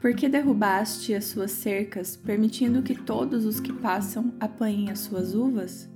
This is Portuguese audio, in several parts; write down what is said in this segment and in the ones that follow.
Por que derrubaste as suas cercas, permitindo que todos os que passam apanhem as suas uvas?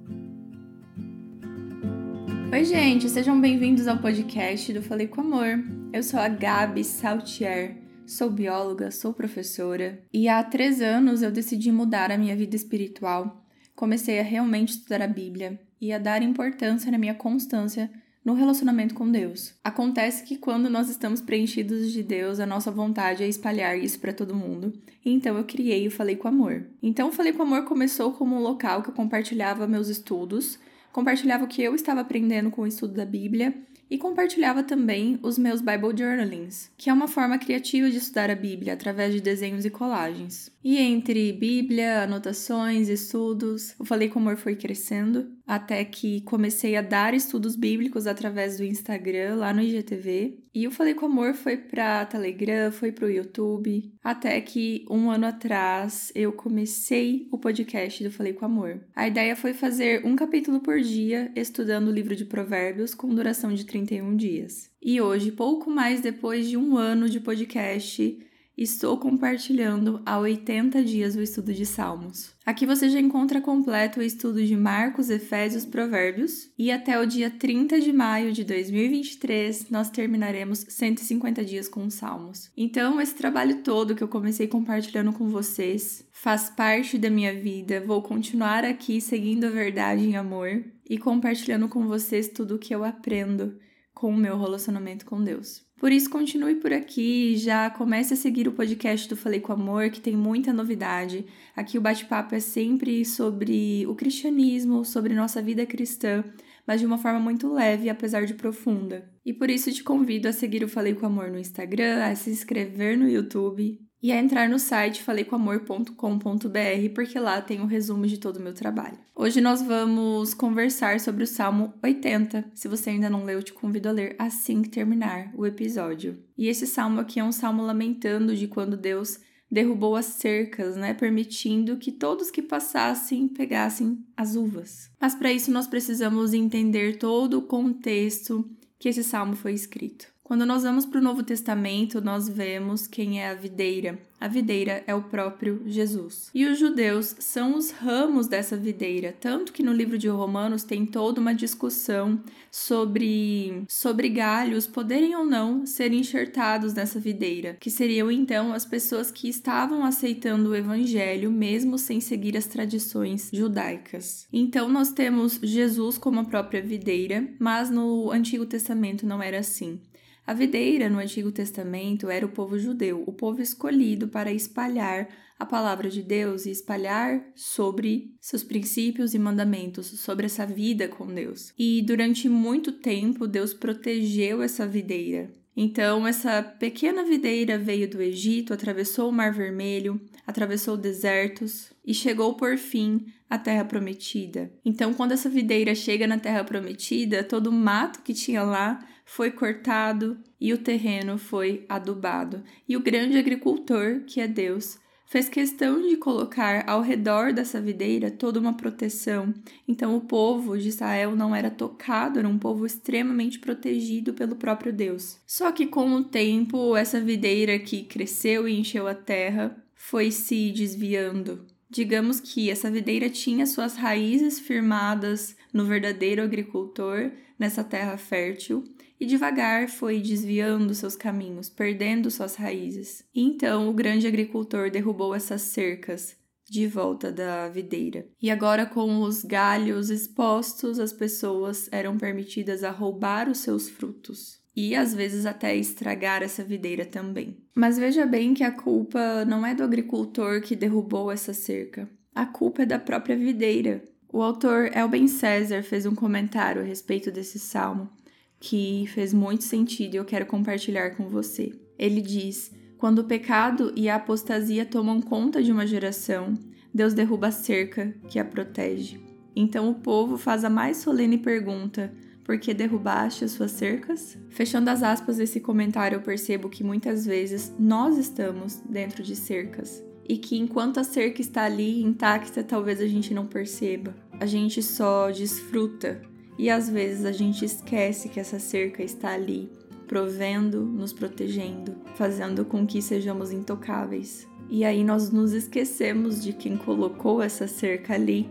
Oi, gente, sejam bem-vindos ao podcast do Falei com Amor. Eu sou a Gabi Saltier, sou bióloga, sou professora e há três anos eu decidi mudar a minha vida espiritual. Comecei a realmente estudar a Bíblia e a dar importância na minha constância no relacionamento com Deus. Acontece que quando nós estamos preenchidos de Deus, a nossa vontade é espalhar isso para todo mundo. Então eu criei o Falei com Amor. Então o Falei com Amor começou como um local que eu compartilhava meus estudos, compartilhava o que eu estava aprendendo com o estudo da Bíblia e compartilhava também os meus Bible Journalings, que é uma forma criativa de estudar a Bíblia através de desenhos e colagens. E entre Bíblia, anotações, estudos, eu falei como o amor foi crescendo, até que comecei a dar estudos bíblicos através do Instagram, lá no IGTV. E eu falei com amor foi para Telegram, foi para o YouTube, até que um ano atrás eu comecei o podcast do Falei com Amor. A ideia foi fazer um capítulo por dia, estudando o livro de Provérbios com duração de 31 dias. E hoje, pouco mais depois de um ano de podcast, Estou compartilhando há 80 dias o estudo de Salmos. Aqui você já encontra completo o estudo de Marcos, Efésios, Provérbios, e até o dia 30 de maio de 2023 nós terminaremos 150 dias com os Salmos. Então, esse trabalho todo que eu comecei compartilhando com vocês faz parte da minha vida. Vou continuar aqui seguindo a verdade em amor e compartilhando com vocês tudo o que eu aprendo com o meu relacionamento com Deus. Por isso, continue por aqui, já comece a seguir o podcast do Falei com Amor, que tem muita novidade. Aqui o bate-papo é sempre sobre o cristianismo, sobre nossa vida cristã, mas de uma forma muito leve, apesar de profunda. E por isso te convido a seguir o Falei com Amor no Instagram, a se inscrever no YouTube e a entrar no site faleicomamor.com.br, porque lá tem o um resumo de todo o meu trabalho. Hoje nós vamos conversar sobre o Salmo 80. Se você ainda não leu, te convido a ler assim que terminar o episódio. E esse salmo aqui é um salmo lamentando de quando Deus derrubou as cercas, né, permitindo que todos que passassem pegassem as uvas. Mas para isso nós precisamos entender todo o contexto que esse salmo foi escrito. Quando nós vamos para o Novo Testamento, nós vemos quem é a videira. A videira é o próprio Jesus. E os judeus são os ramos dessa videira, tanto que no livro de Romanos tem toda uma discussão sobre sobre galhos poderem ou não ser enxertados nessa videira, que seriam então as pessoas que estavam aceitando o evangelho mesmo sem seguir as tradições judaicas. Então nós temos Jesus como a própria videira, mas no Antigo Testamento não era assim. A videira no Antigo Testamento era o povo judeu, o povo escolhido para espalhar a palavra de Deus e espalhar sobre seus princípios e mandamentos, sobre essa vida com Deus. E durante muito tempo, Deus protegeu essa videira. Então, essa pequena videira veio do Egito, atravessou o Mar Vermelho, atravessou desertos e chegou por fim à Terra Prometida. Então, quando essa videira chega na Terra Prometida, todo o mato que tinha lá foi cortado e o terreno foi adubado. E o grande agricultor, que é Deus, fez questão de colocar ao redor dessa videira toda uma proteção. Então o povo de Israel não era tocado, era um povo extremamente protegido pelo próprio Deus. Só que com o tempo, essa videira que cresceu e encheu a terra foi se desviando. Digamos que essa videira tinha suas raízes firmadas no verdadeiro agricultor, nessa terra fértil, e devagar foi desviando seus caminhos, perdendo suas raízes. E então o grande agricultor derrubou essas cercas de volta da videira. E agora, com os galhos expostos, as pessoas eram permitidas a roubar os seus frutos. E às vezes até estragar essa videira também. Mas veja bem que a culpa não é do agricultor que derrubou essa cerca. A culpa é da própria videira. O autor Elben César fez um comentário a respeito desse salmo que fez muito sentido e eu quero compartilhar com você. Ele diz: Quando o pecado e a apostasia tomam conta de uma geração, Deus derruba a cerca que a protege. Então o povo faz a mais solene pergunta: Por que derrubaste as suas cercas? Fechando as aspas desse comentário, eu percebo que muitas vezes nós estamos dentro de cercas e que enquanto a cerca está ali intacta, talvez a gente não perceba. A gente só desfruta e às vezes a gente esquece que essa cerca está ali provendo, nos protegendo, fazendo com que sejamos intocáveis. E aí nós nos esquecemos de quem colocou essa cerca ali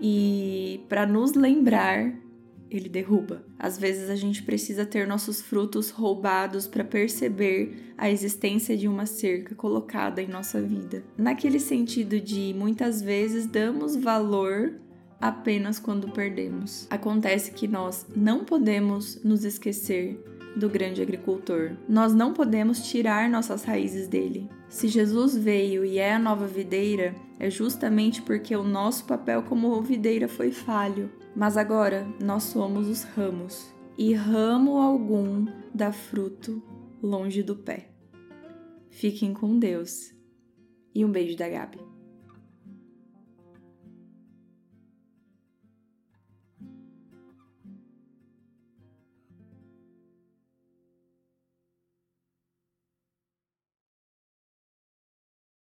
e para nos lembrar ele derruba. Às vezes a gente precisa ter nossos frutos roubados para perceber a existência de uma cerca colocada em nossa vida. Naquele sentido de muitas vezes damos valor apenas quando perdemos. Acontece que nós não podemos nos esquecer do grande agricultor. Nós não podemos tirar nossas raízes dele. Se Jesus veio e é a nova videira, é justamente porque o nosso papel como videira foi falho. Mas agora nós somos os ramos, e ramo algum dá fruto longe do pé. Fiquem com Deus. E um beijo da Gabi.